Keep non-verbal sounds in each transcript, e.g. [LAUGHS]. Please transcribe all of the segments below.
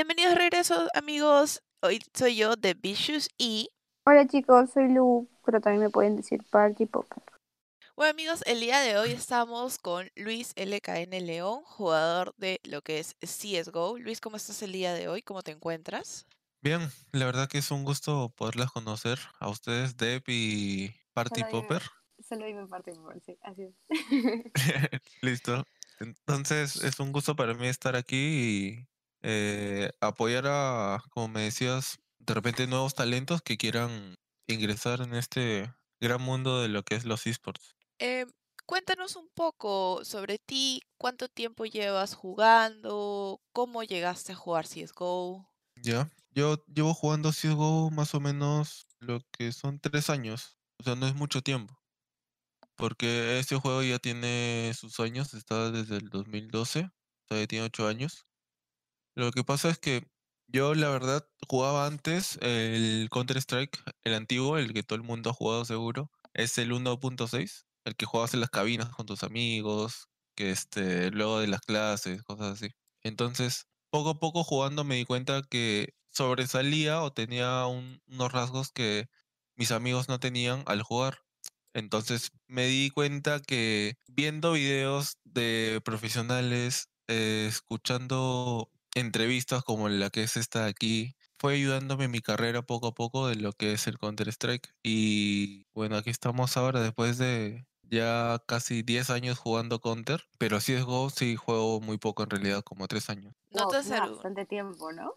Bienvenidos de regreso, amigos. Hoy soy yo de Vicious y. Hola chicos, soy Lu, pero también me pueden decir Party Popper. Bueno, amigos, el día de hoy estamos con Luis LKN León, jugador de lo que es CSGO. Luis, ¿cómo estás el día de hoy? ¿Cómo te encuentras? Bien, la verdad que es un gusto poderlas conocer a ustedes, Deb y Party Solo dime- Popper. Solo dime Party Popper, sí, así es. [LAUGHS] Listo. Entonces es un gusto para mí estar aquí y eh, apoyar a, como me decías, de repente nuevos talentos que quieran ingresar en este gran mundo de lo que es los esports. Eh, cuéntanos un poco sobre ti, cuánto tiempo llevas jugando, cómo llegaste a jugar CSGO. ¿Ya? Yo llevo jugando CSGO más o menos lo que son tres años. O sea, no es mucho tiempo. Porque este juego ya tiene sus años, está desde el 2012, o sea, ya tiene ocho años. Lo que pasa es que yo, la verdad, jugaba antes el Counter-Strike, el antiguo, el que todo el mundo ha jugado seguro. Es el 1.6, el que jugabas en las cabinas con tus amigos, que este, luego de las clases, cosas así. Entonces, poco a poco jugando me di cuenta que sobresalía o tenía un- unos rasgos que mis amigos no tenían al jugar. Entonces me di cuenta que viendo videos de profesionales, eh, escuchando entrevistas como la que es esta de aquí, fue ayudándome en mi carrera poco a poco de lo que es el Counter-Strike. Y bueno, aquí estamos ahora después de ya casi 10 años jugando Counter, pero CSGO sí juego muy poco en realidad, como 3 años. ¿Notas, tiene algo- bastante tiempo, ¿no?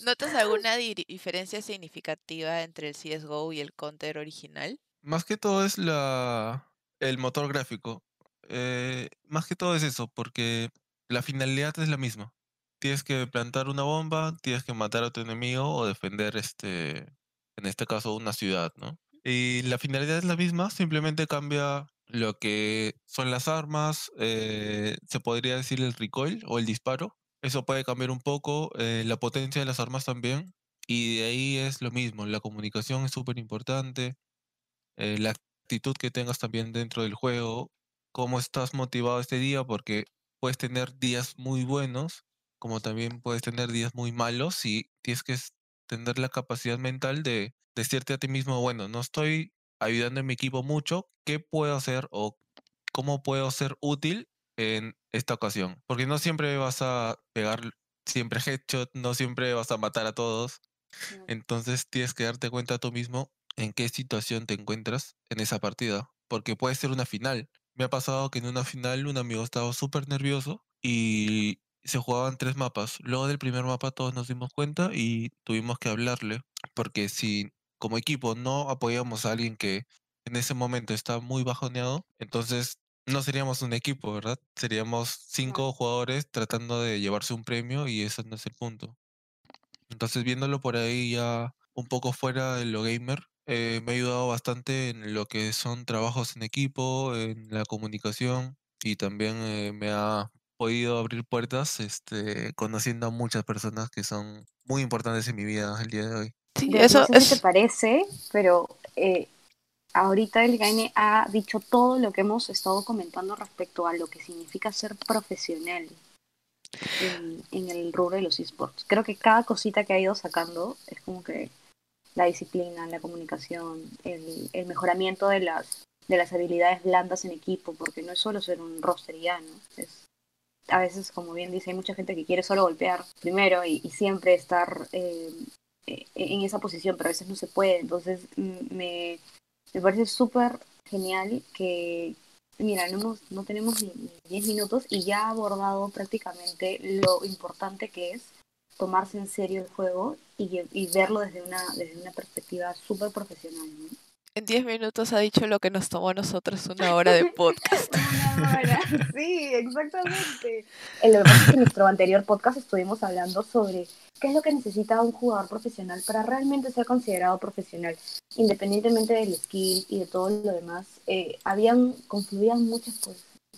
¿Notas [LAUGHS] alguna di- diferencia significativa entre el CSGO y el Counter original? Más que todo es la el motor gráfico. Eh, más que todo es eso, porque la finalidad es la misma. Tienes que plantar una bomba, tienes que matar a tu enemigo o defender este, en este caso, una ciudad, ¿no? Y la finalidad es la misma, simplemente cambia lo que son las armas, eh, se podría decir el recoil o el disparo. Eso puede cambiar un poco, eh, la potencia de las armas también. Y de ahí es lo mismo, la comunicación es súper importante eh, la actitud que tengas también dentro del juego, cómo estás motivado este día, porque puedes tener días muy buenos, como también puedes tener días muy malos y tienes que tener la capacidad mental de decirte a ti mismo, bueno, no estoy ayudando a mi equipo mucho, ¿qué puedo hacer o cómo puedo ser útil en esta ocasión? Porque no siempre vas a pegar siempre headshot, no siempre vas a matar a todos. Entonces tienes que darte cuenta tú mismo en qué situación te encuentras en esa partida, porque puede ser una final. Me ha pasado que en una final un amigo estaba súper nervioso y se jugaban tres mapas. Luego del primer mapa todos nos dimos cuenta y tuvimos que hablarle, porque si como equipo no apoyamos a alguien que en ese momento está muy bajoneado, entonces no seríamos un equipo, ¿verdad? Seríamos cinco jugadores tratando de llevarse un premio y ese no es el punto. Entonces, viéndolo por ahí ya un poco fuera de lo gamer, eh, me ha ayudado bastante en lo que son trabajos en equipo, en la comunicación y también eh, me ha podido abrir puertas este, conociendo a muchas personas que son muy importantes en mi vida el día de hoy. Sí, De- eso no sé si te parece, pero eh, ahorita el Gaine ha dicho todo lo que hemos estado comentando respecto a lo que significa ser profesional en, en el rubro de los esports. Creo que cada cosita que ha ido sacando es como que la disciplina, la comunicación, el, el mejoramiento de las, de las habilidades blandas en equipo, porque no es solo ser un roster ya, ¿no? Es, a veces, como bien dice, hay mucha gente que quiere solo golpear primero y, siempre estar eh, eh, en esa posición, pero a veces no se puede. Entonces, me, me parece súper genial que, mira, no, hemos- no tenemos ni 10 minutos y ya ha abordado prácticamente lo importante que es tomarse en serio el juego y, y verlo desde una, desde una perspectiva súper profesional. ¿no? En 10 minutos ha dicho lo que nos tomó a nosotros una hora de podcast. [LAUGHS] Una hora, sí, exactamente. En lo que pasa es que en nuestro anterior podcast estuvimos hablando sobre qué es lo que necesita un jugador profesional para realmente ser considerado profesional, independientemente del skill y de todo lo demás. eh, habían, confluían muchas,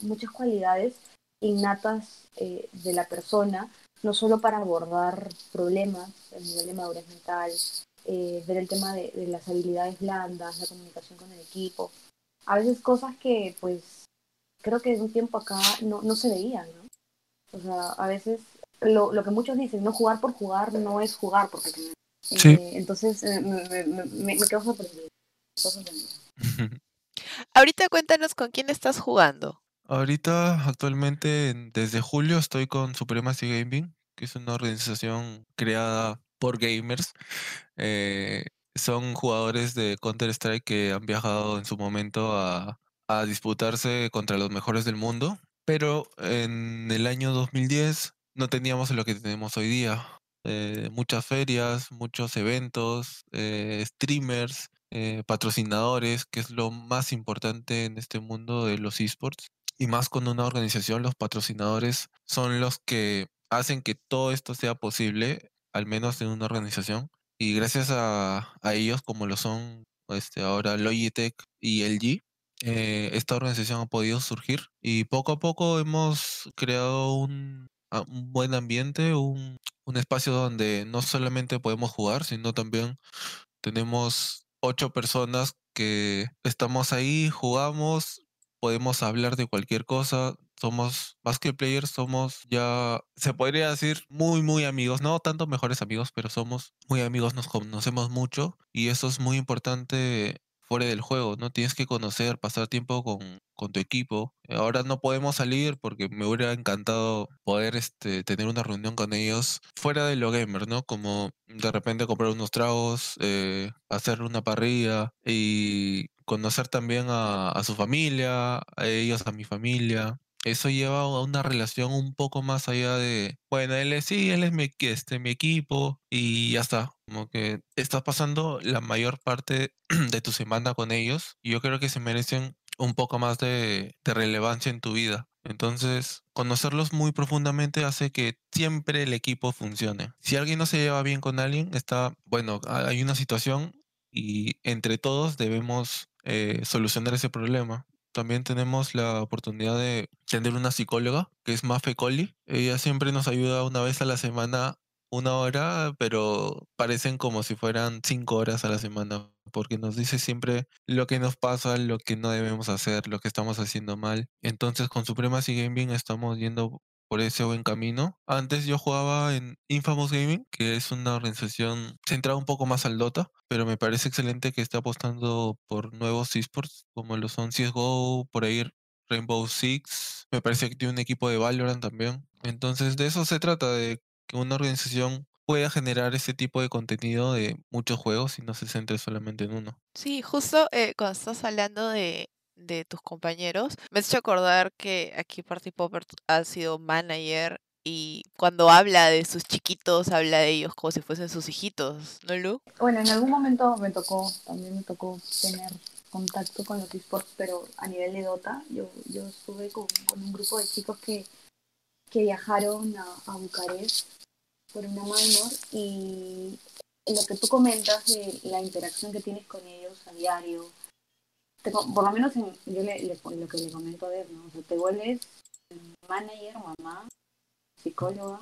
muchas cualidades innatas eh, de la persona, no solo para abordar problemas a nivel de madurez mental, eh, ver el tema de, de las habilidades blandas, la comunicación con el equipo, a veces cosas que pues creo que de un tiempo acá no, no se veían, ¿no? O sea, a veces lo, lo que muchos dicen, no jugar por jugar no es jugar, porque Sí. eh, entonces eh, me, me, me, me- quedo sorprendido. [LAUGHS] Ahorita cuéntanos con quién estás jugando. Ahorita, actualmente, en- desde julio estoy con Supremacy Gaming, que es una organización creada por gamers. Eh, son jugadores de Counter-Strike que han viajado en su momento a, a disputarse contra los mejores del mundo, pero en el año 2010 no teníamos lo que tenemos hoy día. Eh, muchas ferias, muchos eventos, eh, streamers, eh, patrocinadores, que es lo más importante en este mundo de los esports. Y más con una organización, los patrocinadores son los que hacen que todo esto sea posible, al menos en una organización. Y gracias a, ellos, como lo son este, ahora Logitech y LG, eh, esta organización ha podido surgir. Y poco a poco hemos creado un, a- un buen ambiente, un, un espacio donde no solamente podemos jugar, sino también tenemos ocho personas que estamos ahí, jugamos, podemos hablar de cualquier cosa. Somos más que players, somos ya, se podría decir, muy, muy amigos. No tanto mejores amigos, pero somos muy amigos, nos conocemos mucho y eso es muy importante fuera del juego, ¿no? Tienes que conocer, pasar tiempo con, con tu equipo. Ahora no podemos salir porque me hubiera encantado poder este, tener una reunión con ellos fuera de lo gamer, ¿no? Como de repente comprar unos tragos, eh, hacer una parrilla y conocer también a, a su familia, a ellos, a mi familia. Eso lleva a una relación un poco más allá de, bueno, él es, sí, él es mi, este, mi equipo y ya está. Como que estás pasando la mayor parte [CLEARS THROAT] de tu semana con ellos y yo creo que se merecen un poco más de, relevancia en tu vida. Entonces, conocerlos muy profundamente hace que siempre el equipo funcione. Si alguien no se lleva bien con alguien, está, bueno, ha- hay una situación y entre todos debemos eh, solucionar ese problema. También tenemos la oportunidad de tener una psicóloga, que es Mafe Colli. Ella siempre nos ayuda una vez a la semana, una hora, pero parecen como si fueran cinco horas a la semana, porque nos dice siempre lo que nos pasa, lo que no debemos hacer, lo que estamos haciendo mal. Entonces, con Supremacy Gaming estamos yendo por ese buen camino. Antes yo jugaba en Infamous Gaming, que es una organización centrada un poco más al Dota, pero me parece excelente que esté apostando por nuevos esports, como lo son CSGO, por ahí Rainbow Six, me parece que tiene un equipo de Valorant también. Entonces, de eso se trata, de que una organización pueda generar ese tipo de contenido de muchos juegos y no se centre solamente en uno. Sí, justo eh, cuando estás hablando de, de tus compañeros, me has hecho acordar que aquí Party Popper ha sido manager y cuando habla de sus chiquitos, habla de ellos como si fuesen sus hijitos, ¿no, Lu? Bueno, en algún momento me tocó, también me tocó tener contacto con los esports, pero a nivel de Dota, yo, yo estuve con, con un grupo de chicos que, que viajaron a, a Bucarest por una minor y lo que tú comentas de la interacción que tienes con ellos a diario, por lo menos en- yo le, le- lo que le comento a ver, ¿no? O sea, te vuelves manager, mamá, psicóloga,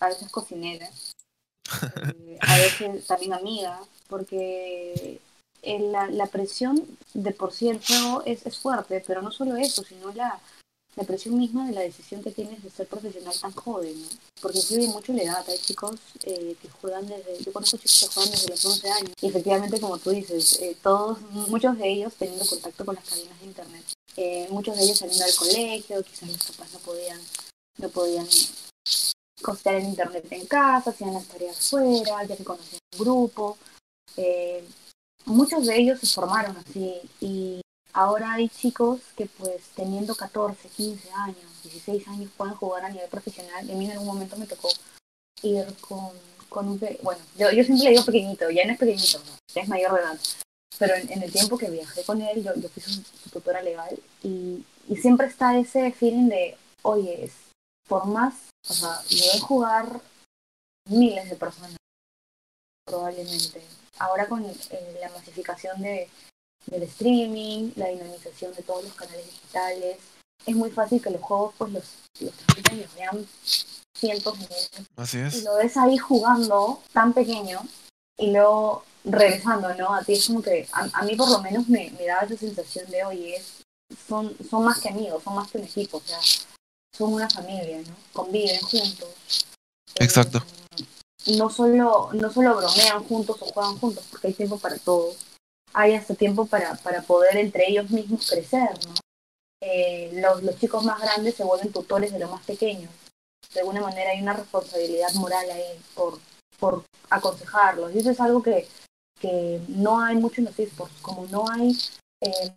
a veces cocinera, eh, a veces también amiga, porque el- la, la presión de por sí del juego es, es fuerte, pero no solo eso, sino la, la presión misma de la decisión que tienes de ser profesional tan joven, ¿no? porque influye mucho la edad. Hay chicos eh, que juegan desde, yo conozco chicos que juegan desde los 11 años, y efectivamente, como tú dices, eh, todos, muchos de ellos teniendo contacto con las cadenas de internet, Eh, muchos de ellos saliendo del colegio, quizás los papás no podían, no podían costear el internet en casa, hacían las tareas fuera, ya se conocían un grupo. Eh, muchos de ellos se formaron así y ahora hay chicos que pues teniendo 14, 15 años, 16 años pueden jugar a nivel profesional. A mí en algún momento me tocó ir con, con un... Bueno, yo, yo siempre le digo pequeñito, ya no es pequeñito, ¿no? ya es mayor de edad. Pero en, en el tiempo que viajé con él, yo, yo fui su, su tutora legal y, y siempre está ese feeling de, oye, es- por más, o sea, ven jugar miles de personas, probablemente. Ahora con eh, la masificación de, del streaming, la dinamización de todos los canales digitales, es muy fácil que los juegos pues los, los y los vean cientos de miles Así y es. lo ves ahí jugando tan pequeño y luego regresando, ¿no? A ti es como que, a, a mí por lo menos me, me daba esa sensación de, oye, es- son, son más que amigos, son más que un equipo, o sea, son una familia, ¿no? Conviven juntos. Exacto. Eh, no solo, no solo bromean juntos o juegan juntos, porque hay tiempo para todo. Hay hasta tiempo para, para poder entre ellos mismos crecer, ¿no? Eh, los, los chicos más grandes se vuelven tutores de los más pequeños. De alguna manera hay una responsabilidad moral ahí por, por aconsejarlos. Y eso es algo que, que no hay mucho en los esports. Como no hay eh,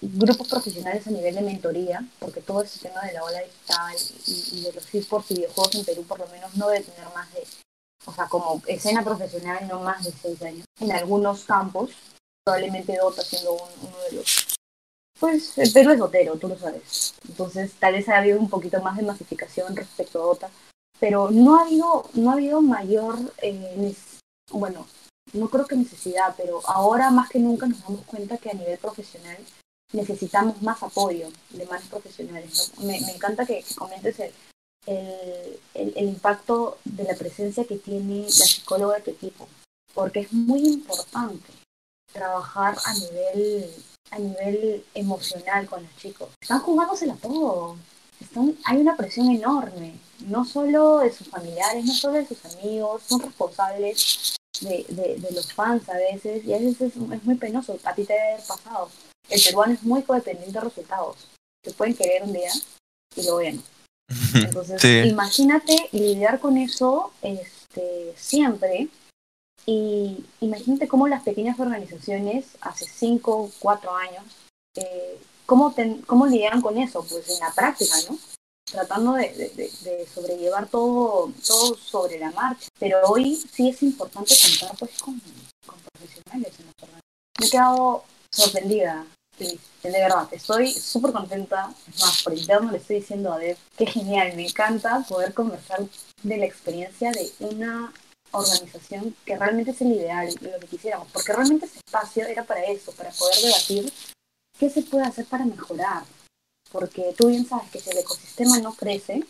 grupos profesionales a nivel de mentoría, porque todo ese tema de la ola digital y, de los esports y videojuegos en Perú por lo menos no debe tener más de, o sea, como escena profesional no más de seis años. En algunos campos, probablemente Dota siendo uno de los... Pues el es dotero, tú lo sabes. Entonces tal vez ha habido un poquito más de masificación respecto a Dota, pero no ha habido, no ha habido mayor, eh, bueno, no creo que necesidad, pero ahora más que nunca nos damos cuenta que a nivel profesional necesitamos más apoyo de más profesionales. Me, encanta que, comentes el, el, el, impacto de la presencia que tiene la psicóloga de tu equipo, porque es muy importante trabajar a nivel, a nivel emocional con los chicos. Están jugándosela todo. Están, hay una presión enorme, no solo de sus familiares, no solo de sus amigos, son responsables de, de, de los fans a veces, y a veces es, es muy penoso, a ti te debe haber pasado el peruano es muy codependiente de resultados. Te pueden querer un día y luego ya no. Entonces, imagínate lidiar con eso este, siempre. Y imagínate cómo las pequeñas organizaciones, hace 5 o 4 años, eh, ¿cómo, ¿cómo lidiaron con eso? Pues en la práctica, ¿no? Tratando de, de, sobrellevar todo, todo sobre la marcha. Pero hoy sí es importante contar pues con, con profesionales en las. Me he quedado sorprendida de verdad, estoy súper contenta. Es más, por interno le estoy diciendo a Dev, qué genial, me encanta poder conversar de la experiencia de una organización que realmente es el ideal, lo que quisiéramos, porque realmente ese espacio era para eso, para poder debatir qué se puede hacer para mejorar. Porque tú bien sabes que si el ecosistema no crece,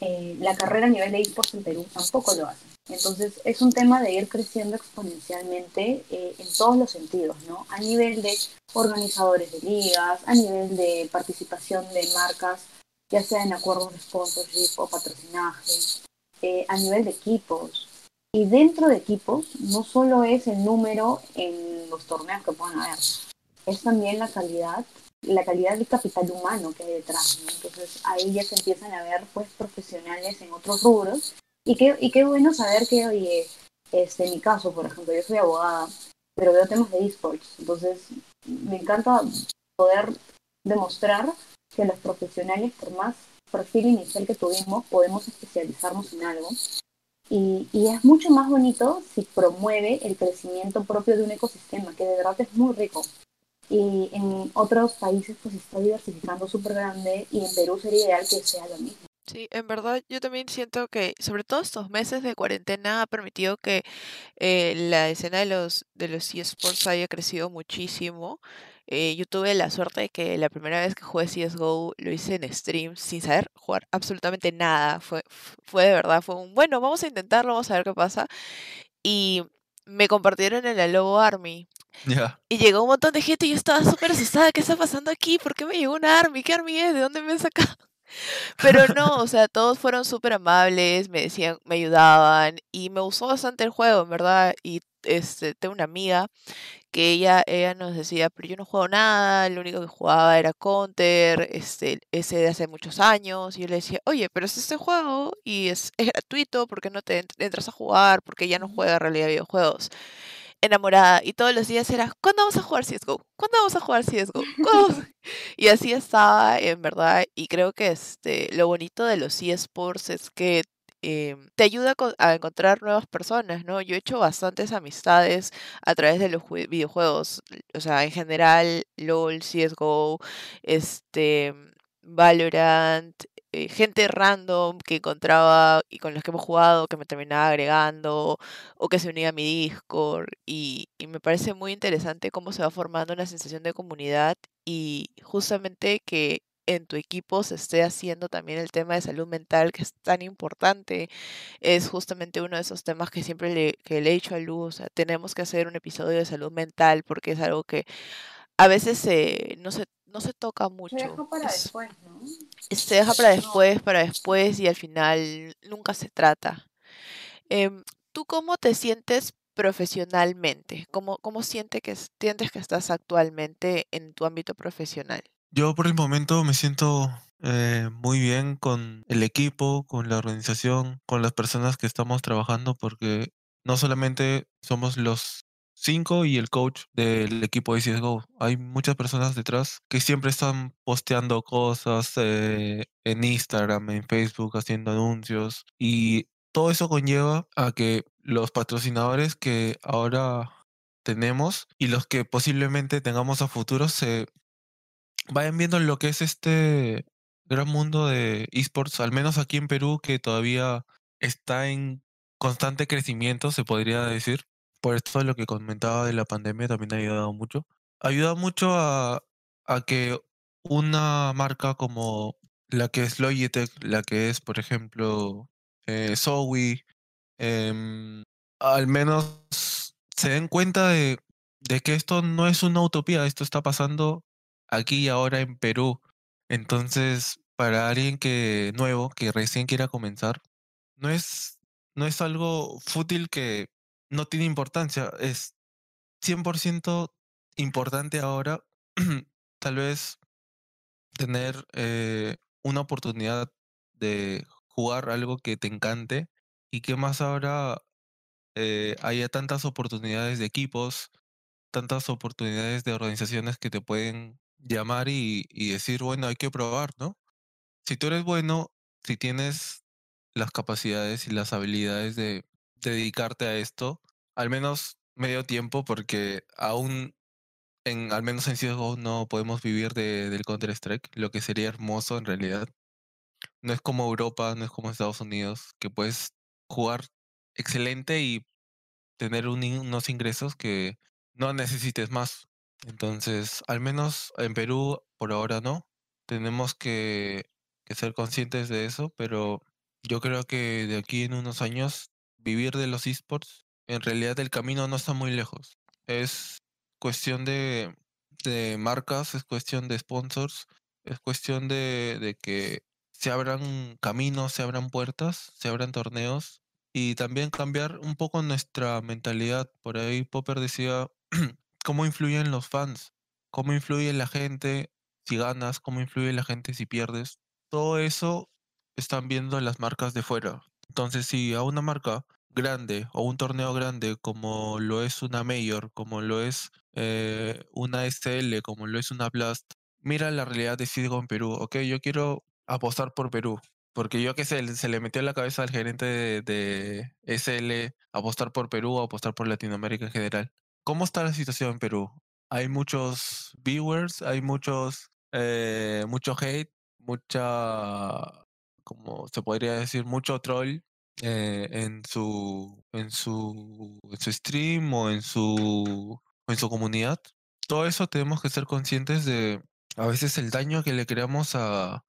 eh, la carrera a nivel de esports en Perú tampoco lo hace. Entonces es un tema de ir creciendo exponencialmente eh, en todos los sentidos, ¿no? A nivel de organizadores de ligas, a nivel de participación de marcas, ya sea en acuerdos de sponsorship o patrocinaje, eh, a nivel de equipos. Y dentro de equipos no solo es el número en los torneos que puedan haber, es también la calidad la calidad del capital humano que hay detrás, ¿no? Entonces ahí ya se empiezan a ver pues profesionales en otros rubros y qué, y qué bueno saber que, oye, este, en mi caso, por ejemplo, yo soy abogada, pero veo temas de esports, entonces me encanta poder demostrar que los profesionales, por más perfil inicial que tuvimos, podemos especializarnos en algo. Y, y, es mucho más bonito si promueve el crecimiento propio de un ecosistema, que de verdad es muy rico y en otros países pues está diversificando súper grande y en Perú sería ideal que sea lo mismo. Sí, en verdad yo también siento que sobre todo estos meses de cuarentena ha permitido que eh, la escena de los de los eSports haya crecido muchísimo. Eh, yo tuve la suerte de que la primera vez que jugué CSGO lo hice en stream sin saber jugar absolutamente nada. Fue, fue de verdad, fue un, bueno, vamos a intentarlo, vamos a ver qué pasa. Y me compartieron en la Lobo Army. Y llegó un montón de gente y yo estaba súper asustada. ¿Qué está pasando aquí? ¿Por qué me llegó una Army? ¿Qué Army es? ¿De dónde me han sacado? [LAUGHS] Pero no, o sea, todos fueron súper amables, me decían, me ayudaban y me gustó bastante el juego, en verdad. Y este, tengo una amiga que ella, ella nos decía, pero yo no juego nada, lo único que jugaba era Counter, este, ese de hace muchos años. Y yo le decía, oye, pero es este juego y es, es gratuito, ¿por qué no te entras a jugar? Porque ella no juega en realidad videojuegos enamorada y todos los días era, ¿cuándo vamos a jugar CSGO? ¿Cuándo vamos a jugar CSGO? [LAUGHS] [LAUGHS] y así estaba, en verdad, y creo que este, lo bonito de los eSports es que eh, te ayuda a encontrar nuevas personas, ¿no? Yo he hecho bastantes amistades a través de los videojuegos, o sea, en general, LOL, CSGO, este, Valorant, eh, gente random que encontraba y con los que hemos jugado, que me terminaba agregando o que se unía a mi Discord y me parece muy interesante cómo se va formando una sensación de comunidad y justamente que en tu equipo se esté haciendo también el tema de salud mental que es tan importante es justamente uno de esos temas que siempre le, que le he dicho a Luz, tenemos que hacer un episodio de salud mental porque es algo que a veces no, se, no se toca mucho. Se deja para Es- después, ¿no? se deja para después, para después y al final nunca se trata. Em, ¿Tú cómo te sientes profesionalmente? ¿Cómo, cómo siente que, es- sientes que estás actualmente en tu ámbito profesional? Yo por el momento me siento eh, muy bien con el equipo, con la organización, con las personas que estamos trabajando, porque no solamente somos los cinco y el coach del equipo de CSGO, hay muchas personas detrás que siempre están posteando cosas eh, en Instagram, en Facebook, haciendo anuncios y todo eso conlleva a que los patrocinadores que ahora tenemos y los que posiblemente tengamos a futuro se vayan viendo lo que es este gran mundo de esports, al menos aquí en Perú, que todavía está en constante crecimiento, se podría decir. Por esto lo que comentaba de la pandemia también ha ayudado mucho. Ayuda mucho a, a que una marca como la que es Logitech, la que es, por ejemplo, eh, Zowie, em, al menos se den cuenta de, de que esto no es una utopía, esto está pasando aquí y ahora en Perú. Entonces, para alguien que nuevo, que recién quiera comenzar, no es, no es algo fútil que no tiene importancia, es 100% importante ahora [CLEARS THROAT] tal vez tener eh, una oportunidad de jugar algo que te encante y que más ahora eh, haya tantas oportunidades de equipos, tantas oportunidades de organizaciones que te pueden llamar y, y decir, bueno, hay que probar, ¿no? Si tú eres bueno, si tienes las capacidades y las habilidades de, de dedicarte a esto, al menos medio tiempo, porque aún en, al menos en CSGO no podemos vivir de, del Counter-Strike, lo que sería hermoso en realidad. No es como Europa, no es como Estados Unidos, que puedes jugar excelente y tener unos ingresos que no necesites más. Entonces, al menos en Perú, por ahora no. Tenemos que, ser conscientes de eso, pero yo creo que de aquí en unos años, vivir de los esports, en realidad el camino no está muy lejos. Es cuestión de, de marcas, es cuestión de sponsors, es cuestión de, de que se abran caminos, se abran puertas, se abran torneos y también cambiar un poco nuestra mentalidad. Por ahí Popper decía [CLEARS THROAT] cómo influyen los fans, cómo influye la gente si ganas, cómo influye la gente si pierdes. Todo eso están viendo las marcas de fuera. Entonces, si a una marca grande o un torneo grande como lo es una Mayor, como lo es eh, una SL, como lo es una Blast, mira la realidad de en Perú. Ok, yo quiero apostar por Perú. Porque yo que sé, se le metió en la cabeza al gerente de, de SL apostar por Perú o apostar por Latinoamérica en general. ¿Cómo está la situación en Perú? Hay muchos viewers, hay muchos, eh, mucho hate, mucha, como se podría decir, mucho troll eh, en su, en su, su stream o en su, en su comunidad. Todo eso tenemos que ser conscientes de a veces el daño que le creamos a,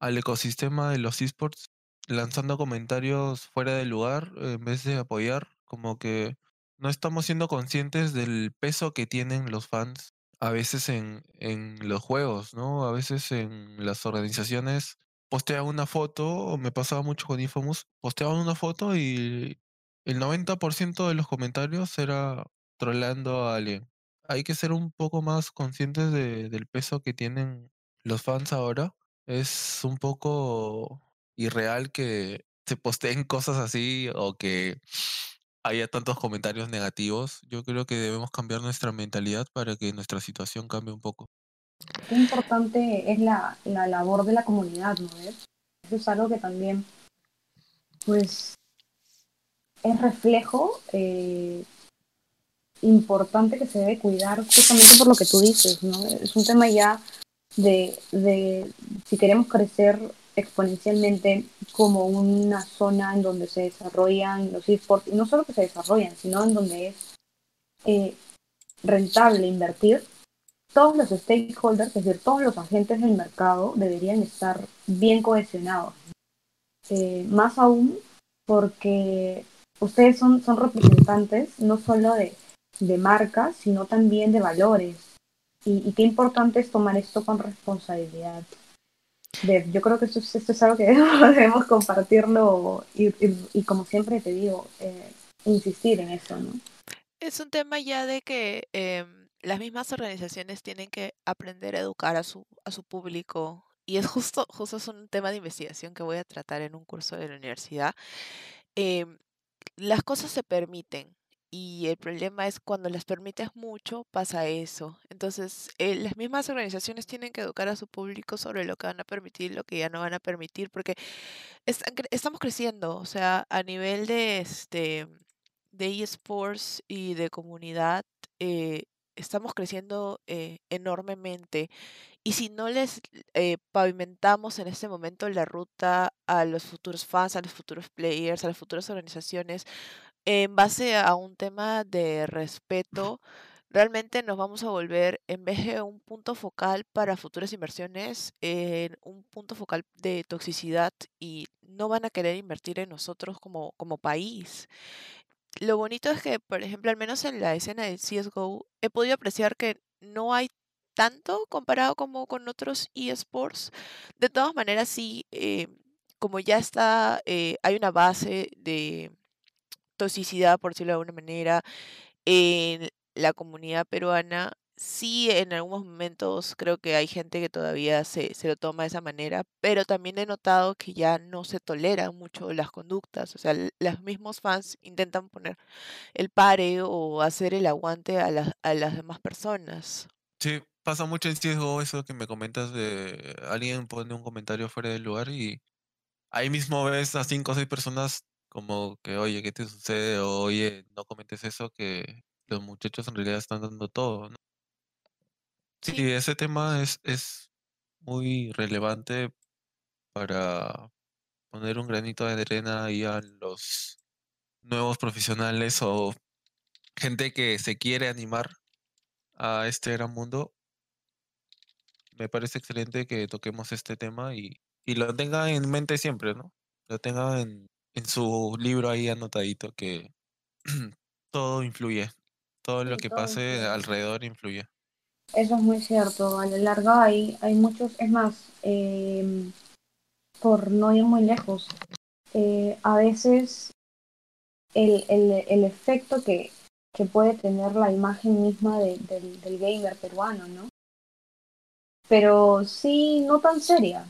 al ecosistema de los esports lanzando comentarios fuera de lugar en vez de apoyar, como que no estamos siendo conscientes del peso que tienen los fans a veces en, en los juegos, ¿no? A veces en las organizaciones postean una foto, me pasaba mucho con Infamous, posteaban una foto y el 90% de los comentarios era troleando a alguien. Hay que ser un poco más conscientes de- del peso que tienen los fans ahora es un poco irreal que se posteen cosas así o que haya tantos comentarios negativos. Yo creo que debemos cambiar nuestra mentalidad para que nuestra situación cambie un poco. Qué importante es la, la labor de la comunidad, ¿no ves? Eso es algo que también, pues, es reflejo eh, importante que se debe cuidar justamente por lo que tú dices, ¿no? Es un tema ya de, de si queremos crecer exponencialmente como una zona en donde se desarrollan los esports, y no solo que se desarrollan, sino en donde es eh, rentable invertir, todos los stakeholders, es decir, todos los agentes del mercado deberían estar bien cohesionados. Eh, más aún porque ustedes son, son representantes no solo de, de marcas, sino también de valores. y, qué importante es tomar esto con responsabilidad. Yo creo que esto, es algo que [LAUGHS] debemos, compartirlo y, y, como siempre te digo, eh, insistir en eso, ¿no? Es un tema ya de que em, las mismas organizaciones tienen que aprender a educar a su, a su público. Y es justo, justo es un tema de investigación que voy a tratar en un curso de la universidad. Em, las cosas se permiten y el problema es cuando las permites mucho pasa eso. Entonces, eh, las mismas organizaciones tienen que educar a su público sobre lo que van a permitir lo que ya no van a permitir, porque estamos creciendo, o sea, a nivel de este de eSports y de comunidad, eh, estamos creciendo eh, enormemente. Y si no les eh, pavimentamos en este momento la ruta a los futuros fans, a los futuros players, a las futuras organizaciones, en base a un tema de respeto, realmente nos vamos a volver, en vez de un punto focal para futuras inversiones, en un punto focal de toxicidad y no van a querer invertir en nosotros como, como país lo bonito es que, por ejemplo, al menos en la escena de CSGO, he podido apreciar que no hay tanto comparado como con otros eSports. De todas maneras, sí, eh, como ya está, eh, hay una base de toxicidad, por decirlo de alguna manera, en la comunidad peruana, sí, en algunos momentos creo que hay gente que todavía se, se lo toma de esa manera, pero también he notado que ya no se toleran mucho las conductas, o sea, los mismos fans intentan poner el pare o hacer el aguante a, las a las demás personas. Sí, pasa mucho en CSGO eso que me comentas de alguien pone un comentario fuera del lugar y ahí mismo ves a cinco o seis personas como que, oye, ¿qué te sucede? O, oye, no comentes eso, que los muchachos en realidad están dando todo, ¿no? Sí, ese tema es, es muy relevante para poner un granito de arena ahí a los nuevos profesionales o gente que se quiere animar a este gran mundo. Me parece excelente que toquemos este tema y, y lo tenga en mente siempre, ¿no? Lo tenga en, en su libro ahí anotadito que [CLEARS THROAT] todo influye, todo lo que pase alrededor influye. Eso es muy cierto. A la larga hay, hay muchos, es más, em, por no ir muy lejos, eh, a veces el, el, efecto que, que, puede tener la imagen misma del, del, gamer peruano, ¿no? Pero sí, no tan seria.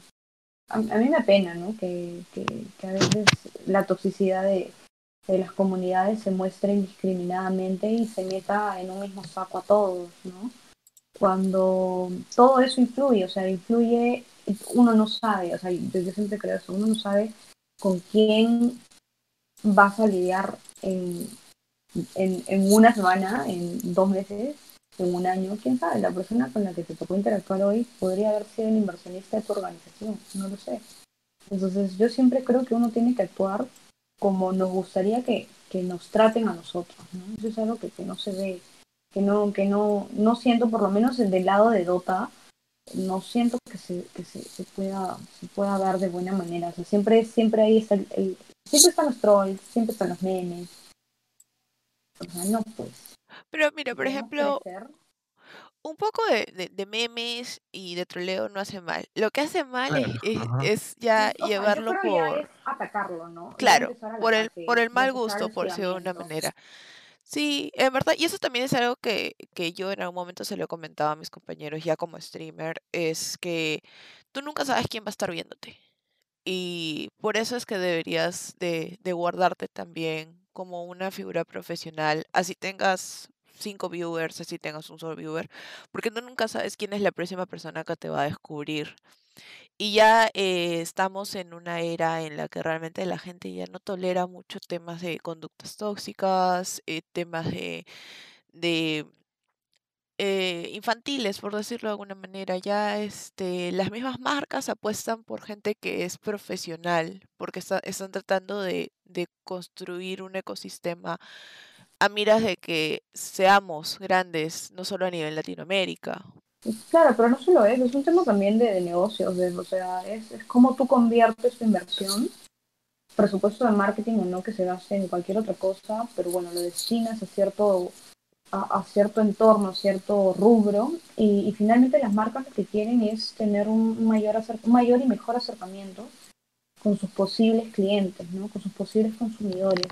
A, mí me pena, ¿no? Que, que, que, a veces la toxicidad de, de las comunidades se muestre indiscriminadamente y se meta en un mismo saco a todos, ¿no? cuando todo eso influye, o sea, influye, uno no sabe, o sea, yo siempre creo eso, uno no sabe con quién vas a lidiar en, en, una semana, en dos meses, en un año, quién sabe, la persona con la que te tocó interactuar hoy podría haber sido el inversionista de tu organización, no lo sé. Entonces yo siempre creo que uno tiene que actuar como nos gustaría que, que nos traten a nosotros, ¿no? Eso es algo que, que no se ve que no, que no, no siento, por lo menos del lado de Dota, no siento que se, que se, se pueda, se pueda dar de buena manera. O sea, siempre, siempre ahí está el, siempre están los trolls, siempre están los memes. No pues. Pero mira, por ejemplo, un poco de, de, memes y de troleo no hace mal. Lo que hace mal es, es, ya llevarlo por... atacarlo, ¿no? Claro, por el, por el mal gusto, por decirlo de una manera. Sí, en verdad, y eso también es algo que, que yo en algún momento se lo he comentado a mis compañeros ya como streamer, es que tú nunca sabes quién va a estar viéndote. Y por eso es que deberías de, de guardarte también como una figura profesional, así tengas cinco viewers, así tengas un solo viewer, porque tú nunca sabes quién es la próxima persona que te va a descubrir. Y ya eh, estamos en una era en la que realmente la gente ya no tolera mucho temas de conductas tóxicas, eh, temas de, de eh, infantiles, por decirlo de alguna manera. Ya este, las mismas marcas apuestan por gente que es profesional, porque están tratando de, de construir un ecosistema a miras de que seamos grandes, no solo a nivel Latinoamérica. Claro, pero no solo eso, es un tema también de, negocios, o sea, es, es cómo tú conviertes tu inversión, presupuesto de marketing o no que se gaste en cualquier otra cosa, pero bueno, lo destinas a cierto, a, cierto entorno, a cierto rubro, y, finalmente las marcas lo que quieren es tener un mayor, mayor y mejor acercamiento con sus posibles clientes, ¿no? con sus posibles consumidores.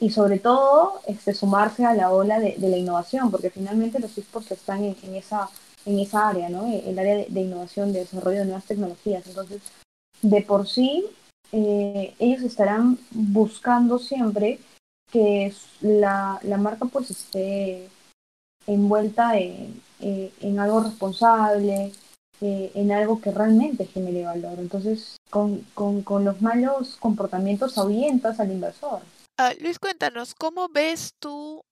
Y sobre todo, este, sumarse a la ola de, la innovación, porque finalmente los esports están en, esa, en esa área, ¿no? el área de, innovación, de desarrollo de nuevas tecnologías. Entonces, de por sí, eh, ellos estarán buscando siempre que la, la marca pues esté envuelta en, eh, en algo responsable, eh, en algo que realmente genere valor. Entonces, con, con, con los malos comportamientos ahuyentas al inversor. Ah, Luis, cuéntanos, ¿cómo ves tú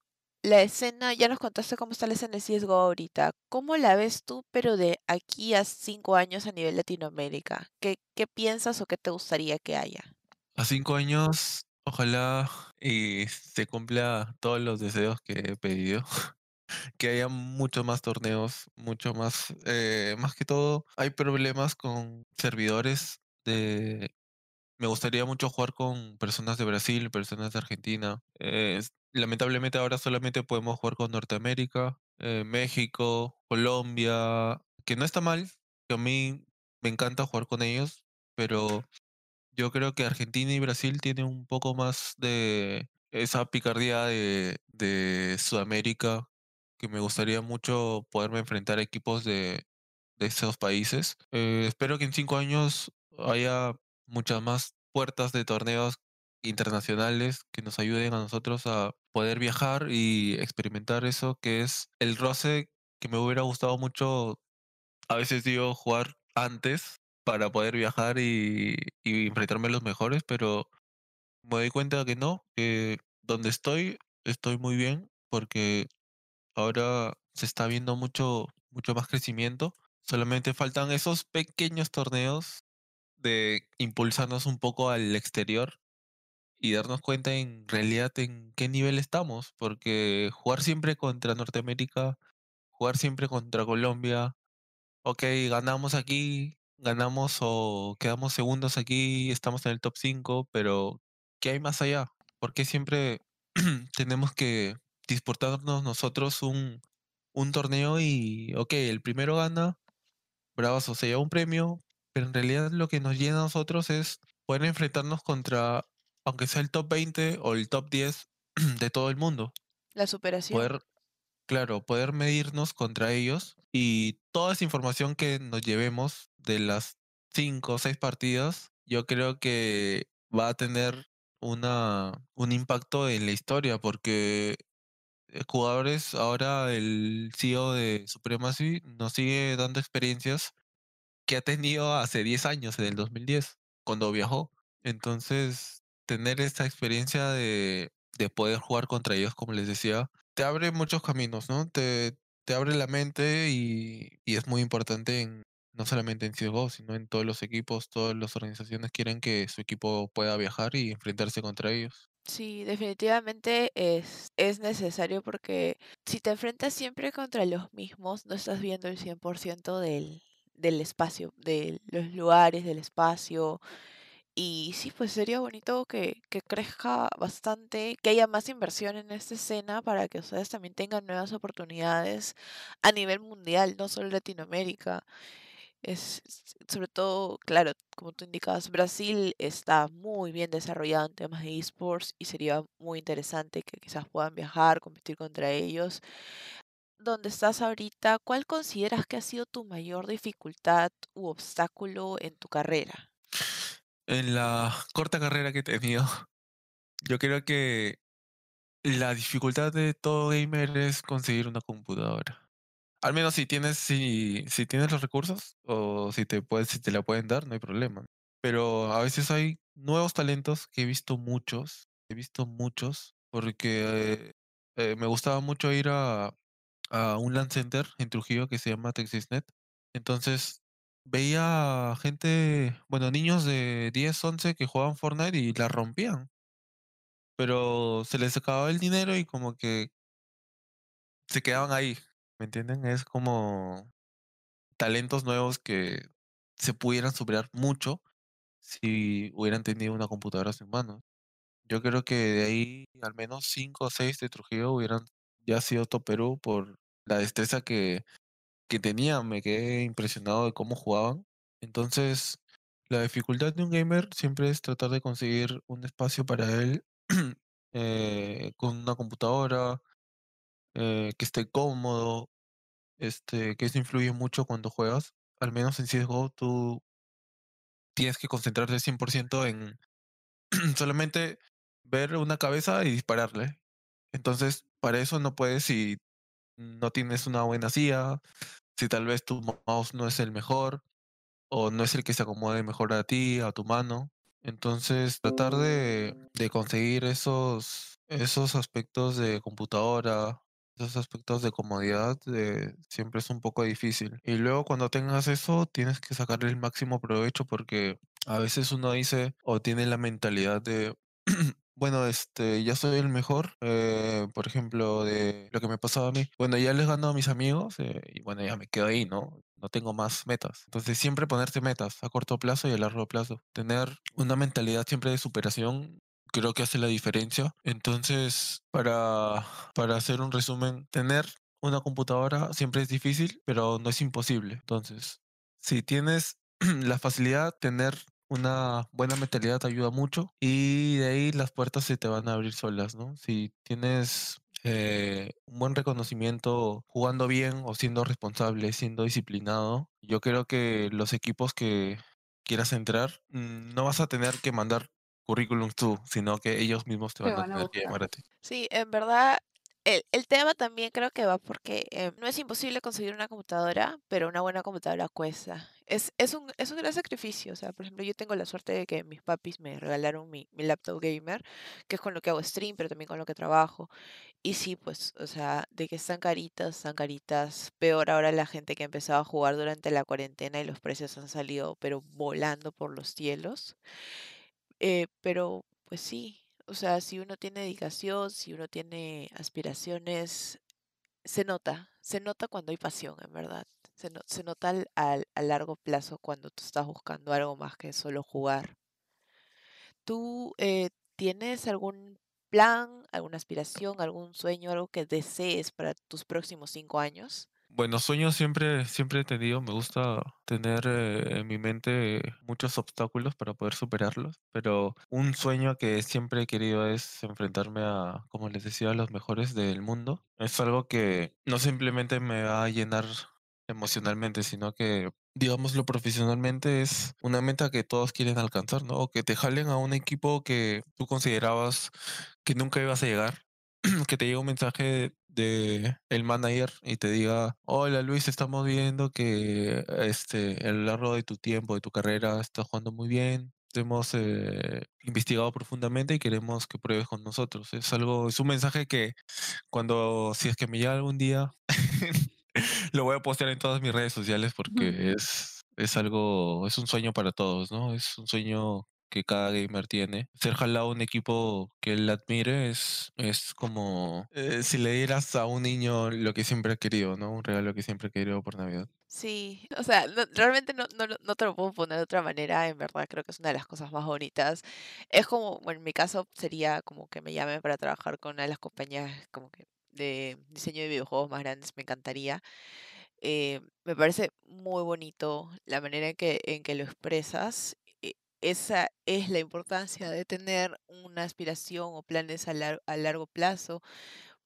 la escena? Ya nos contaste cómo está la escena de CSGO ahorita. ¿Cómo la ves tú, pero de aquí a cinco años a nivel Latinoamérica? ¿Qué, qué piensas o qué te gustaría que haya? A cinco años Ojalá y se cumpla todos los deseos que he pedido. [LAUGHS] que haya muchos más torneos, mucho más, eh, más que todo, hay problemas con servidores de... Me gustaría mucho jugar con personas de Brasil, personas de Argentina. Eh, lamentablemente ahora solamente podemos jugar con Norteamérica, eh, México, Colombia, que no está mal, que a mí me encanta jugar con ellos, pero yo creo que Argentina y Brasil tienen un poco más de esa picardía de, Sudamérica, que me gustaría mucho poderme enfrentar a equipos de, de esos países. Eh, espero que en cinco años haya muchas más puertas de torneos internacionales que nos ayuden a nosotros a poder viajar y experimentar eso que es el roce que me hubiera gustado mucho a veces digo jugar antes para poder viajar y, enfrentarme a los mejores, pero me doy cuenta que no, que donde estoy, estoy muy bien, porque ahora se está viendo mucho, mucho más crecimiento. Solamente faltan esos pequeños torneos de impulsarnos un poco al exterior y darnos cuenta en realidad en qué nivel estamos, porque jugar siempre contra Norteamérica, jugar siempre contra Colombia, ok, ganamos aquí, ganamos o quedamos segundos aquí, estamos en el top 5, pero ¿qué hay más allá? ¿Por qué siempre [CLEARS THROAT] tenemos que disputarnos nosotros un, un torneo y, ok, el primero gana, bravo, o se lleva un premio, pero en realidad lo que nos llena a nosotros es poder enfrentarnos contra, aunque sea el top 20 o el top 10 [CLEARS THROAT] de todo el mundo. La superación. Poder, claro, poder medirnos contra ellos y toda esa información que nos llevemos de las cinco o seis partidas, yo creo que va a tener una, un impacto en la historia, porque eh, jugadores, ahora el CEO de Supremacy nos sigue dando experiencias que ha tenido hace 10 años, en el 2010, cuando viajó. Entonces, tener esta experiencia de, de poder jugar contra ellos, como les decía, te abre muchos caminos, ¿no? Te, te abre la mente y, es muy importante en, no solamente en CSGO, sino en todos los equipos, todas las organizaciones quieren que su equipo pueda viajar y enfrentarse contra ellos. Sí, definitivamente es, es necesario porque si te enfrentas siempre contra los mismos, no estás viendo el 100% del, del espacio, de los lugares, del espacio, y sí, pues sería bonito que, que crezca bastante, que haya más inversión en esta escena para que ustedes también tengan nuevas oportunidades a nivel mundial, no solo Latinoamérica. Es, sobre todo, claro, como tú indicabas, Brasil está muy bien desarrollado en temas de esports y sería muy interesante que quizás puedan viajar, competir contra ellos. ¿Dónde estás ahorita? ¿Cuál consideras que ha sido tu mayor dificultad u obstáculo en tu carrera? En la corta carrera que he tenido, [LAUGHS] yo creo que la dificultad de todo gamer es conseguir una computadora. Al menos si tienes, si, si tienes los recursos o si te puedes, si te la pueden dar, no hay problema. Pero a veces hay nuevos talentos que he visto muchos, he visto muchos, porque eh, me gustaba mucho ir a, a un LAN center en Trujillo que se llama TexasNet. Entonces veía gente, bueno, niños de 10, 11 que jugaban Fortnite y la rompían. Pero se les acababa el dinero y como que se quedaban ahí, ¿me entienden? Es como talentos nuevos que se pudieran superar mucho si hubieran tenido una computadora sus manos. Yo creo que de ahí al menos 5 o 6 de Trujillo hubieran ya sido top Perú por la destreza que, que tenían. Me quedé impresionado de cómo jugaban. Entonces, la dificultad de un gamer siempre es tratar de conseguir un espacio para él [CLEARS THROAT] eh, con una computadora eh, que esté cómodo, este, que eso influye mucho cuando juegas. Al menos en CSGO tú tienes que concentrarte 100% en [CLEARS THROAT] solamente ver una cabeza y dispararle. Entonces, para eso no puedes si no tienes una buena CIA, si tal vez tu mouse no es el mejor o no es el que se acomode mejor a ti, a tu mano. Entonces, tratar de, de conseguir esos, esos aspectos de computadora, esos aspectos de comodidad, eh, siempre es un poco difícil. Y luego cuando tengas eso, tienes que sacarle el máximo provecho porque a veces uno dice o tiene la mentalidad de [CLEARS THROAT] bueno, este, ya soy el mejor, eh, por ejemplo, de lo que me pasaba a mí. Bueno, ya les gano a mis amigos eh, y bueno, ya me quedo ahí, ¿no? No tengo más metas. Entonces, siempre ponerte metas a corto plazo y a largo plazo. Tener una mentalidad siempre de superación creo que hace la diferencia. Entonces, para, para hacer un resumen, tener una computadora siempre es difícil, pero no es imposible. Entonces, si tienes [CLEARS THROAT] la facilidad, tener una buena mentalidad te ayuda mucho y de ahí las puertas se te van a abrir solas, ¿no? Si tienes eh, un buen reconocimiento jugando bien o siendo responsable, siendo disciplinado, yo creo que los equipos que quieras entrar, mm, no vas a tener que mandar currículums tú, sino que ellos mismos te van a tener que llamar a ti. Sí, en verdad, el, el tema también creo que va porque eh, no es imposible conseguir una computadora, pero una buena computadora cuesta. Es, es un, es un gran sacrificio. O sea, por ejemplo, yo tengo la suerte de que mis papis me regalaron mi, mi laptop gamer, que es con lo que hago stream, pero también con lo que trabajo. Y sí, pues, o sea, de que están caritas, están caritas. Peor ahora la gente que ha empezado a jugar durante la cuarentena y los precios han salido, pero volando por los cielos. Eh, pero, pues sí, o sea, si uno tiene dedicación, si uno tiene aspiraciones, se nota, se nota cuando hay pasión, en verdad. Se, no- se nota al, a largo plazo cuando tú estás buscando algo más que solo jugar. ¿Tú eh, tienes algún plan, alguna aspiración, algún sueño, algo que desees para tus próximos cinco años? Bueno, sueños siempre, siempre he tenido. Me gusta tener eh, en mi mente muchos obstáculos para poder superarlos, pero un sueño que siempre he querido es enfrentarme a, como les decía, a los mejores del mundo. Es algo que no simplemente me va a llenar emocionalmente, sino que, digámoslo profesionalmente, es una meta que todos quieren alcanzar, ¿no? O que te jalen a un equipo que tú considerabas que nunca ibas a llegar [CLEARS THROAT] que te llegue un mensaje de el manager y te diga, hola Luis, estamos viendo que este, a lo largo de tu tiempo, de tu carrera, estás jugando muy bien. Hemos eh, investigado profundamente y queremos que pruebes con nosotros. Es algo, es un mensaje que cuando, si es que me llega algún día, [LAUGHS] [LAUGHS] lo voy a postear en todas mis redes sociales porque es, es algo, es un sueño para todos, ¿no? Es un sueño que cada gamer tiene. Ser jalado a un equipo que él admire es, es como eh, si le dieras a un niño lo que siempre ha querido, ¿no? Un regalo que siempre ha querido por Navidad. Sí, o sea, no- realmente no, no, no te lo puedo poner de otra manera, en verdad creo que es una de las cosas más bonitas. Es como, bueno, en mi caso sería como que me llamen para trabajar con una de las compañías como que de diseño de videojuegos más grandes, me encantaría. Eh, me parece muy bonito la manera en que, en que lo expresas. e- Esa es la importancia de tener una aspiración o planes a, a largo plazo,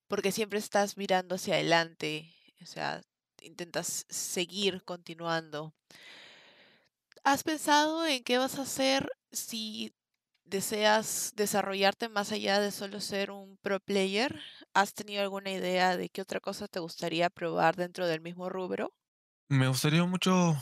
porque siempre estás mirando hacia adelante, o sea, intentas seguir continuando. ¿Has pensado en qué vas a hacer si deseas desarrollarte más allá de solo ser un pro player? ¿Has tenido alguna idea de qué otra cosa te gustaría probar dentro del mismo rubro? Me gustaría mucho,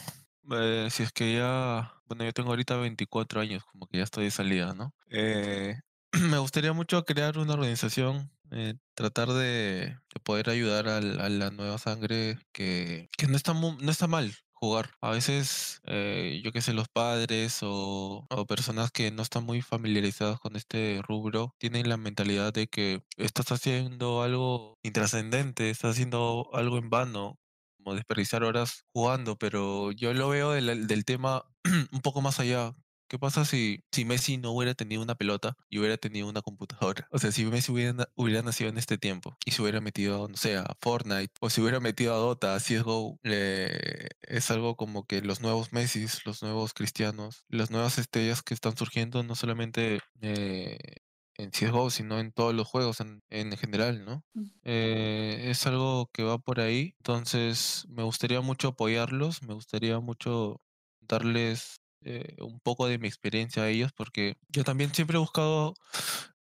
eh, si es que ya, bueno, yo tengo ahorita 24 años, como que ya estoy de salida, ¿no? Eh, [CLEARS THROAT] me gustaría mucho crear una organización, eh, tratar de, de poder ayudar al- a la nueva sangre que, que no está, mu- no está mal jugar. A veces, eh, yo qué sé, los padres o, personas que no están muy familiarizadas con este rubro tienen la mentalidad de que estás haciendo algo intrascendente, estás haciendo algo en vano como desperdiciar horas jugando, pero yo lo veo del tema [CLEARS THROAT] un poco más allá. ¿Qué pasa si, si Messi no hubiera tenido una pelota y hubiera tenido una computadora? O sea, si Messi hubiera, na- hubiera nacido en este tiempo y se hubiera metido, no sé, a Fortnite o se hubiera metido a Dota, a CSGO, le- es algo como que los nuevos Messis, los nuevos cristianos, las nuevas estrellas que están surgiendo, no solamente eh, en CSGO, sino en todos los juegos en, en general, ¿no? Mm. Eh, es algo que va por ahí, entonces me gustaría mucho apoyarlos, me gustaría mucho darles eh, un poco de mi experiencia a ellos, porque yo también siempre he buscado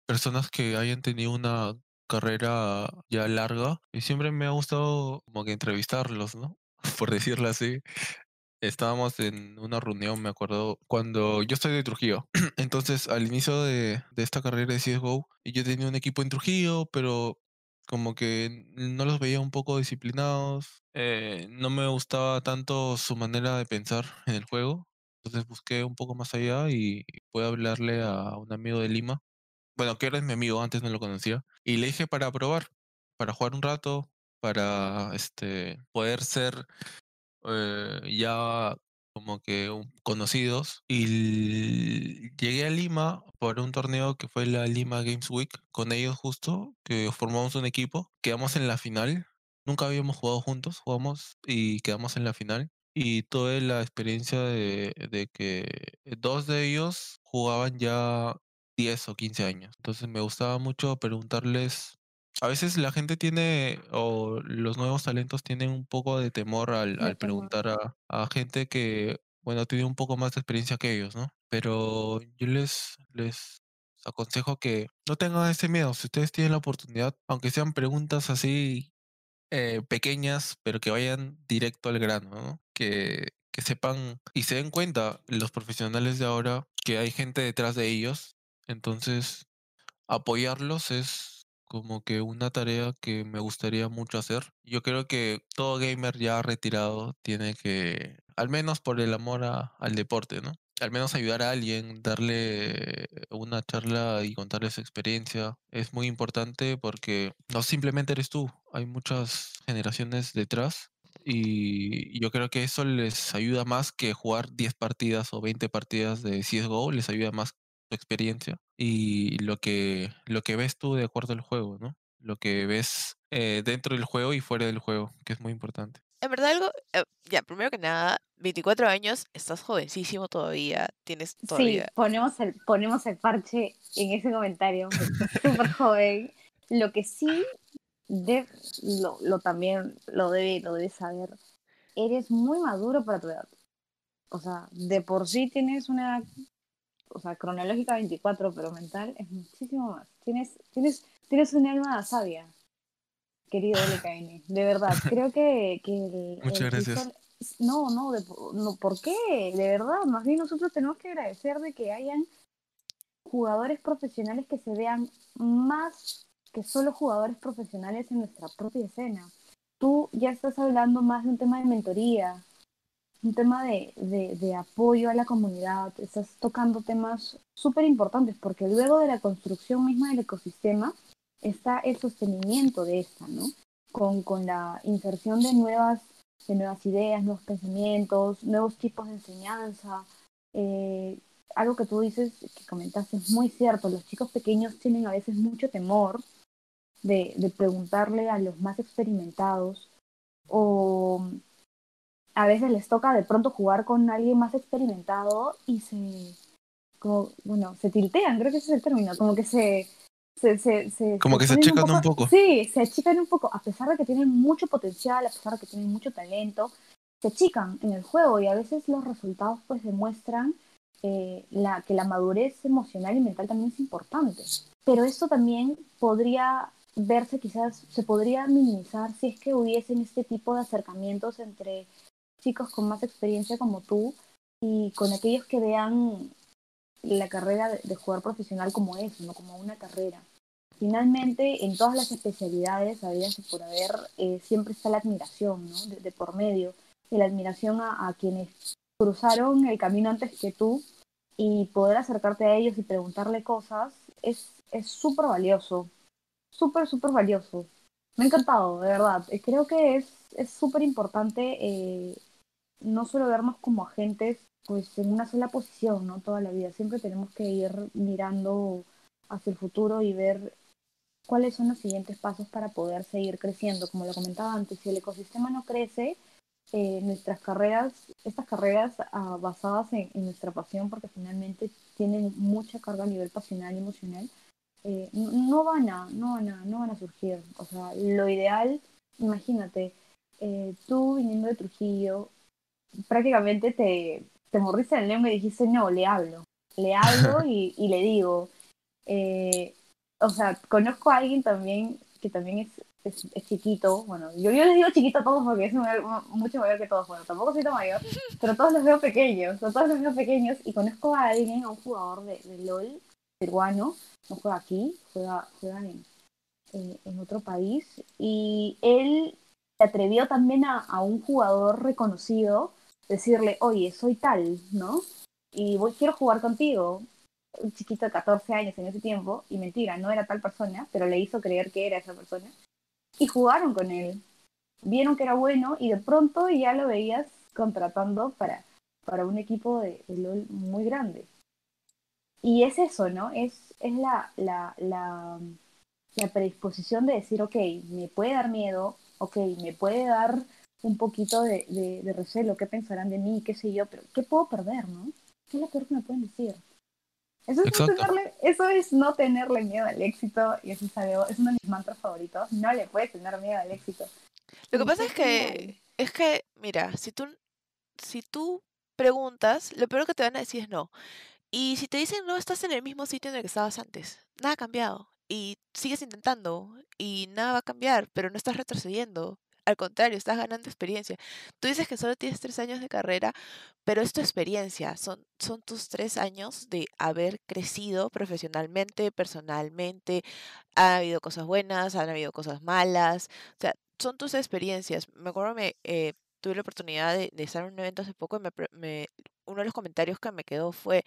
personas que hayan tenido una carrera ya larga y siempre me ha gustado como que entrevistarlos, ¿no? [LAUGHS] Por decirlo así. Estábamos en una reunión, me acuerdo, cuando yo estoy de Trujillo. [CLEARS THROAT] Entonces, al inicio de, de esta carrera de CSGO, yo tenía un equipo en Trujillo, pero como que no los veía un poco disciplinados. eh, no me gustaba tanto su manera de pensar en el juego. Entonces busqué un poco más allá y pude hablarle a un amigo de Lima. Bueno, que era mi amigo, antes no lo conocía. Y le dije para probar, para jugar un rato, para este, poder ser eh, ya como que conocidos y llegué a Lima por un torneo que fue la Lima Games Week con ellos justo, que formamos un equipo, quedamos en la final, nunca habíamos jugado juntos, jugamos y quedamos en la final y tuve la experiencia de, de que dos de ellos jugaban ya 10 o 15 años, entonces me gustaba mucho preguntarles a veces la gente tiene, o los nuevos talentos tienen un poco de temor al, preguntar a, a gente que, bueno, tiene un poco más de experiencia que ellos, ¿no? Pero yo les, les aconsejo que no tengan ese miedo. Si ustedes tienen la oportunidad, aunque sean preguntas así eh, pequeñas, pero que vayan directo al grano, ¿no? Que, sepan y se den cuenta los profesionales de ahora que hay gente detrás de ellos. Entonces, apoyarlos es como que una tarea que me gustaría mucho hacer. Yo creo que todo gamer ya retirado tiene que, al menos por el amor al deporte, ¿no? Al menos ayudar a alguien, darle una charla y contarle su experiencia. Es muy importante porque no simplemente eres tú, hay muchas generaciones detrás. Y yo creo que eso les ayuda más que jugar 10 partidas o 20 partidas de CSGO, les ayuda más tu experiencia y lo que, lo que ves tú de acuerdo al juego, ¿no? Lo que ves eh, dentro del juego y fuera del juego, que es muy importante. En verdad algo, eh, ya, primero que nada, 24 años, estás jovencísimo todavía, tienes Sí, todavía... ponemos el, ponemos el parche en ese comentario, [LAUGHS] súper joven. Lo que sí, de, lo, lo también lo debe, lo debes saber, eres muy maduro para tu edad. O sea, de por sí tienes una, o sea, cronológica 24, pero mental es muchísimo más. Tienes, tienes, tienes un alma sabia, querido LKN. De verdad, [LAUGHS] creo que, que el, Muchas el gracias. No, no, de, no, ¿por qué? De verdad, más bien nosotros tenemos que agradecer de que hayan jugadores profesionales que se vean más que solo jugadores profesionales en nuestra propia escena. Tú ya estás hablando más de un tema de mentoría, un tema de, de, de apoyo a la comunidad, estás tocando temas súper importantes porque luego de la construcción misma del ecosistema está el sostenimiento de esta, ¿no? Con, con la inserción de nuevas, de nuevas ideas, nuevos pensamientos, nuevos tipos de enseñanza. Eh, algo que tú dices, que comentaste, es muy cierto. Los chicos pequeños tienen a veces mucho temor de, de preguntarle a los más experimentados o a veces les toca de pronto jugar con alguien más experimentado y se, como, bueno, se tiltean, creo que ese es el término, como que se... se, se, se Como que se achican un poco. Sí, se achican un poco, a pesar de que tienen mucho potencial, a pesar de que tienen mucho talento, se achican en el juego y a veces los resultados pues demuestran eh, la, que la madurez emocional y mental también es importante. Pero esto también podría verse quizás, se podría minimizar si es que hubiesen este tipo de acercamientos entre chicos con más experiencia como tú y con aquellos que vean la carrera de, de jugador profesional como eso, no como una carrera. Finalmente, en todas las especialidades, habidas por haber, eh, siempre está la admiración, ¿no? De, por medio, y la admiración a, quienes cruzaron el camino antes que tú y poder acercarte a ellos y preguntarle cosas es es súper valioso, súper, súper valioso. Me ha encantado, de verdad. Eh, Creo que es es súper importante eh, no solo vernos como agentes pues en una sola posición, ¿no? Toda la vida. Siempre tenemos que ir mirando hacia el futuro y ver cuáles son los siguientes pasos para poder seguir creciendo. Como lo comentaba antes, si el ecosistema no crece, eh, nuestras carreras, estas carreras ah, basadas en, nuestra pasión, porque finalmente tienen mucha carga a nivel pasional y emocional, eh, no van a, no van a, no van a surgir. O sea, lo ideal, imagínate, eh, tú viniendo de Trujillo, prácticamente te, te morriste el lengua y dijiste, no, le hablo. Le hablo [LAUGHS] y, y le digo. Eh, o sea, conozco a alguien también que también es, es, chiquito. Bueno, yo, yo les digo chiquito a todos porque es mucho mayor que todos. Bueno, tampoco soy tan mayor, pero todos los veo pequeños. Todos los veo pequeños y conozco a alguien, a un jugador de, de LOL peruano. No juega aquí, juega, juega en, en otro país. Y él se atrevió también a, a un jugador reconocido decirle, oye, soy tal, ¿no? Y voy, quiero jugar contigo. Un chiquito de 14 años en ese tiempo, y mentira, no era tal persona, pero le hizo creer que era esa persona. Y jugaron con él. Vieron que era bueno y de pronto ya lo veías contratando para, para un equipo de, LOL muy grande. Y es eso, ¿no? Es, es la, la, la, la predisposición de decir, ok, me puede dar miedo, ok, me puede dar un poquito de, de, recelo, qué pensarán de mí, qué sé yo, pero ¿qué puedo perder, no? ¿Qué es lo peor que me pueden decir? Eso es, no tenerle, eso es no tenerle miedo al éxito y eso es, algo, es uno de mis mantras favoritos. No le puedes tener miedo al éxito. Lo que pasa es que, es que, mira, si tú, si tú preguntas, lo peor que te van a decir es no. Y si te dicen no, estás en el mismo sitio en el que estabas antes. Nada ha cambiado. Y sigues intentando y nada va a cambiar, pero no estás retrocediendo. Al contrario, estás ganando experiencia. Tú dices que solo tienes tres años de carrera, pero es tu experiencia. Son, son tus tres años de haber crecido profesionalmente, personalmente. Ha habido cosas buenas, han habido cosas malas. O sea, son tus experiencias. Me acuerdo que eh, tuve la oportunidad de, estar en un evento hace poco y me, uno de los comentarios que me quedó fue,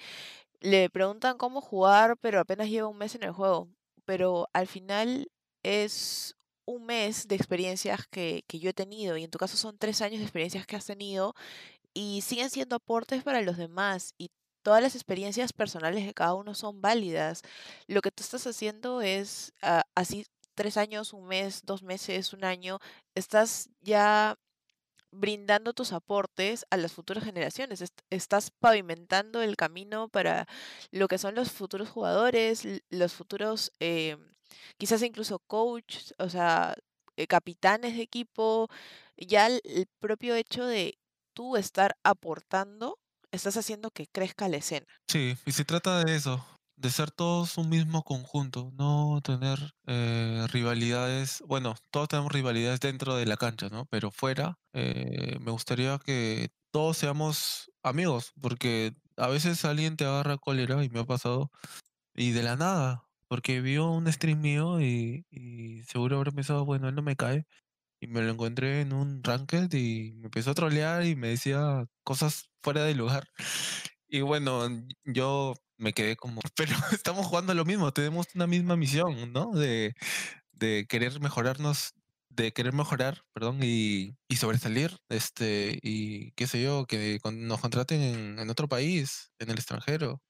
le preguntan cómo jugar, pero apenas lleva un mes en el juego. Pero al final es un mes de experiencias que, que, yo he tenido y en tu caso son tres años de experiencias que has tenido y siguen siendo aportes para los demás y todas las experiencias personales de cada uno son válidas. Lo que tú estás haciendo es ah, así tres años, un mes, dos meses, un año, estás ya brindando tus aportes a las futuras generaciones. estás pavimentando el camino para lo que son los futuros jugadores, los futuros eh, quizás incluso coach, o sea, eh, capitanes de equipo, ya el, propio hecho de tú estar aportando, estás haciendo que crezca la escena. Sí, y se trata de eso, de ser todos un mismo conjunto, no tener eh, rivalidades, bueno, todos tenemos rivalidades dentro de la cancha, ¿no? Pero fuera, eh, me gustaría que todos seamos amigos, porque a veces alguien te agarra cólera, y me ha pasado, y de la nada, porque vio un stream mío y, seguro habrá pensado, bueno, él no me cae. Y me lo encontré en un ranked y me empezó a trolear y me decía cosas fuera de lugar. Y bueno, yo me quedé como, [LAUGHS] pero estamos jugando lo mismo, tenemos una misma misión, ¿no? De, de querer mejorarnos, de querer mejorar, perdón, y, y sobresalir, este, y qué sé yo, que nos contraten en, en otro país, en el extranjero.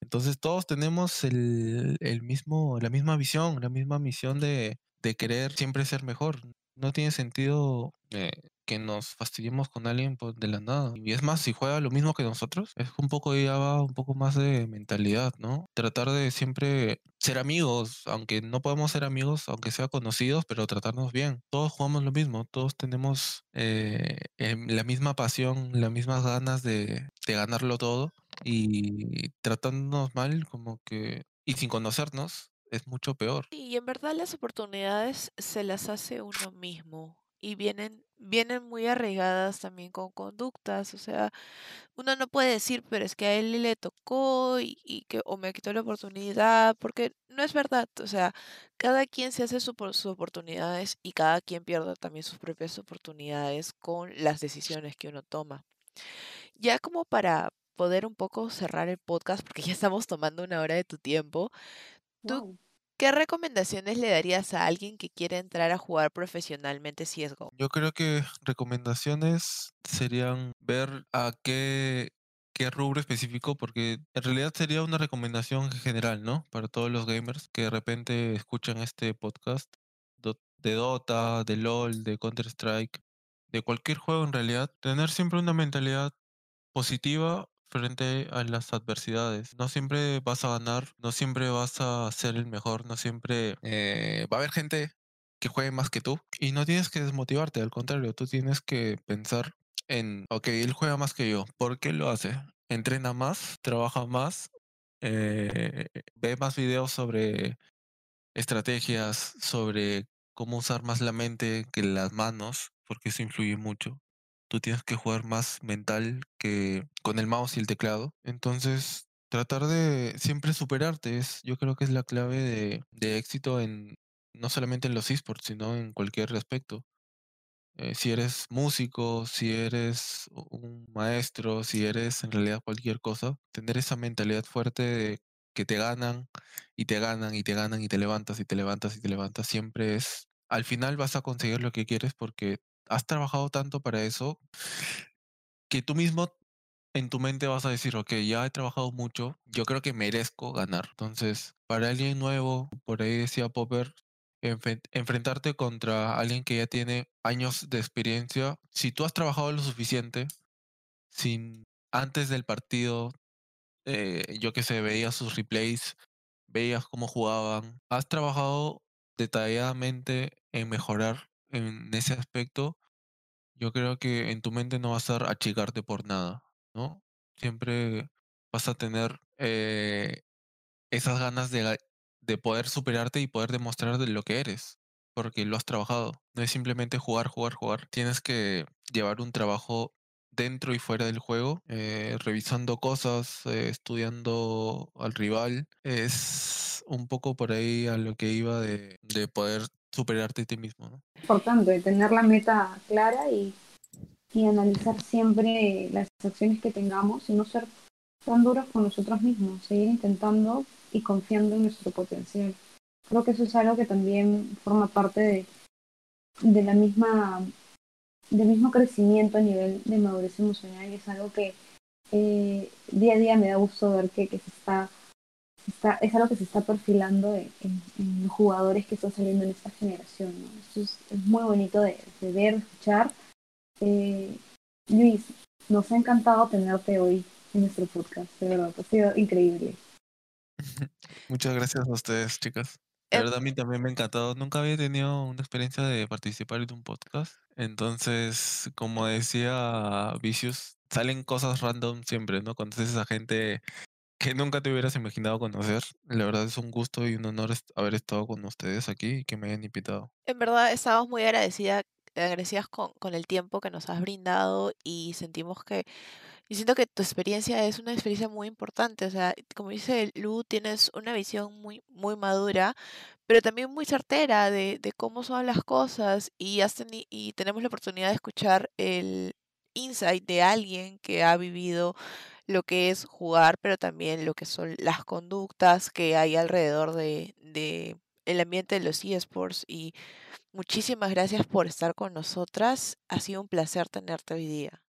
Entonces todos tenemos el, el mismo, la misma visión, la misma misión de, de querer siempre ser mejor. No tiene sentido eh, que nos fastidiemos con alguien pues, de la nada. Y es más, si juega lo mismo que nosotros, es un poco ya va un poco más de mentalidad, ¿no? Tratar de siempre ser amigos, aunque no podemos ser amigos, aunque sea conocidos, pero tratarnos bien. Todos jugamos lo mismo, todos tenemos eh, em, la misma pasión, las mismas ganas de, de ganarlo todo y tratándonos mal como que y sin conocernos es mucho peor. Y en verdad las oportunidades se las hace uno mismo y vienen vienen muy arraigadas también con conductas, o sea, uno no puede decir, pero es que a él le tocó y, que o me quitó la oportunidad, porque no es verdad, o sea, cada quien se hace su, sus oportunidades y cada quien pierde también sus propias oportunidades con las decisiones que uno toma. Ya como para poder un poco cerrar el podcast, porque ya estamos tomando una hora de tu tiempo, ¿tú ¿Qué recomendaciones le darías a alguien que quiere entrar a jugar profesionalmente CSGO? Yo creo que recomendaciones serían ver a qué, qué rubro específico, porque en realidad sería una recomendación general, ¿no? Para todos los gamers que de repente escuchan este podcast de Dota, de LOL, de Counter-Strike, de cualquier juego en realidad, tener siempre una mentalidad positiva frente a las adversidades. No siempre vas a ganar, no siempre vas a ser el mejor, no siempre eh, va a haber gente que juegue más que tú y no tienes que desmotivarte, al contrario, tú tienes que pensar en, ok, él juega más que yo, ¿por qué lo hace? Entrena más, trabaja más, eh, ve más videos sobre estrategias, sobre cómo usar más la mente que las manos, porque eso influye mucho. Tú tienes que jugar más mental con el mouse y el teclado. Entonces, tratar de siempre superarte es, yo creo que es la clave de, éxito en no solamente en los esports, sino en cualquier aspecto. Eh, si eres músico, si eres un maestro, si eres en realidad cualquier cosa, tener esa mentalidad fuerte de que te ganan y te ganan y te ganan y te levantas y te levantas y te levantas, siempre es, al final vas a conseguir lo que quieres porque has trabajado tanto para eso que tú mismo en tu mente vas a decir, ok, ya he trabajado mucho, yo creo que merezco ganar. Entonces, para alguien nuevo, por ahí decía Popper, enfrentarte contra alguien que ya tiene años de experiencia, si tú has trabajado lo suficiente, sin antes del partido, eh, yo que sé, veías sus replays, veías cómo jugaban, has trabajado detalladamente en mejorar en ese aspecto, yo creo que en tu mente no va a achicarte por nada, ¿no? Siempre vas a tener eh, esas ganas de, de poder superarte y poder demostrar de lo que eres, porque lo has trabajado. No es simplemente jugar, jugar, jugar. Tienes que llevar un trabajo dentro y fuera del juego, eh, revisando cosas, eh, estudiando al rival. Es un poco por ahí a lo que iba de, de poder superarte a ti mismo, ¿no? Importante tener la meta clara y, analizar siempre las acciones que tengamos y no ser tan duros con nosotros mismos, seguir intentando y confiando en nuestro potencial. Creo que eso es algo que también forma parte de, la misma del mismo crecimiento a nivel de madurez emocional y es algo que eh, día a día me da gusto ver que, se está, está, es algo que se está perfilando en, en- en los jugadores que están saliendo en esta generación. ¿no? Esto es, es muy bonito de, de ver, de escuchar. Eh, Luis, nos ha encantado tenerte hoy en nuestro podcast, de verdad, ha sido increíble. [LAUGHS] Muchas gracias a ustedes, chicas. De Eh, verdad, a mí también me ha encantado. Nunca había tenido una experiencia de participar en un podcast. Entonces, como decía Vicious, salen cosas random siempre, ¿no? Conoces a gente que nunca te hubieras imaginado conocer. La verdad es un gusto y un honor haber estado con ustedes aquí y que me hayan invitado. En verdad estamos muy agradecida, agradecidas con, con el tiempo que nos has brindado y sentimos que, y siento que tu experiencia es una experiencia muy importante. O sea, como dice Lu, tienes una visión muy, muy madura, pero también muy certera de, de cómo son las cosas y, has y tenemos la oportunidad de escuchar el insight de alguien que ha vivido lo que es jugar, pero también lo que son las conductas que hay alrededor de, de el ambiente de los eSports y Muchísimas gracias por estar con nosotras. Ha sido un placer tenerte hoy día.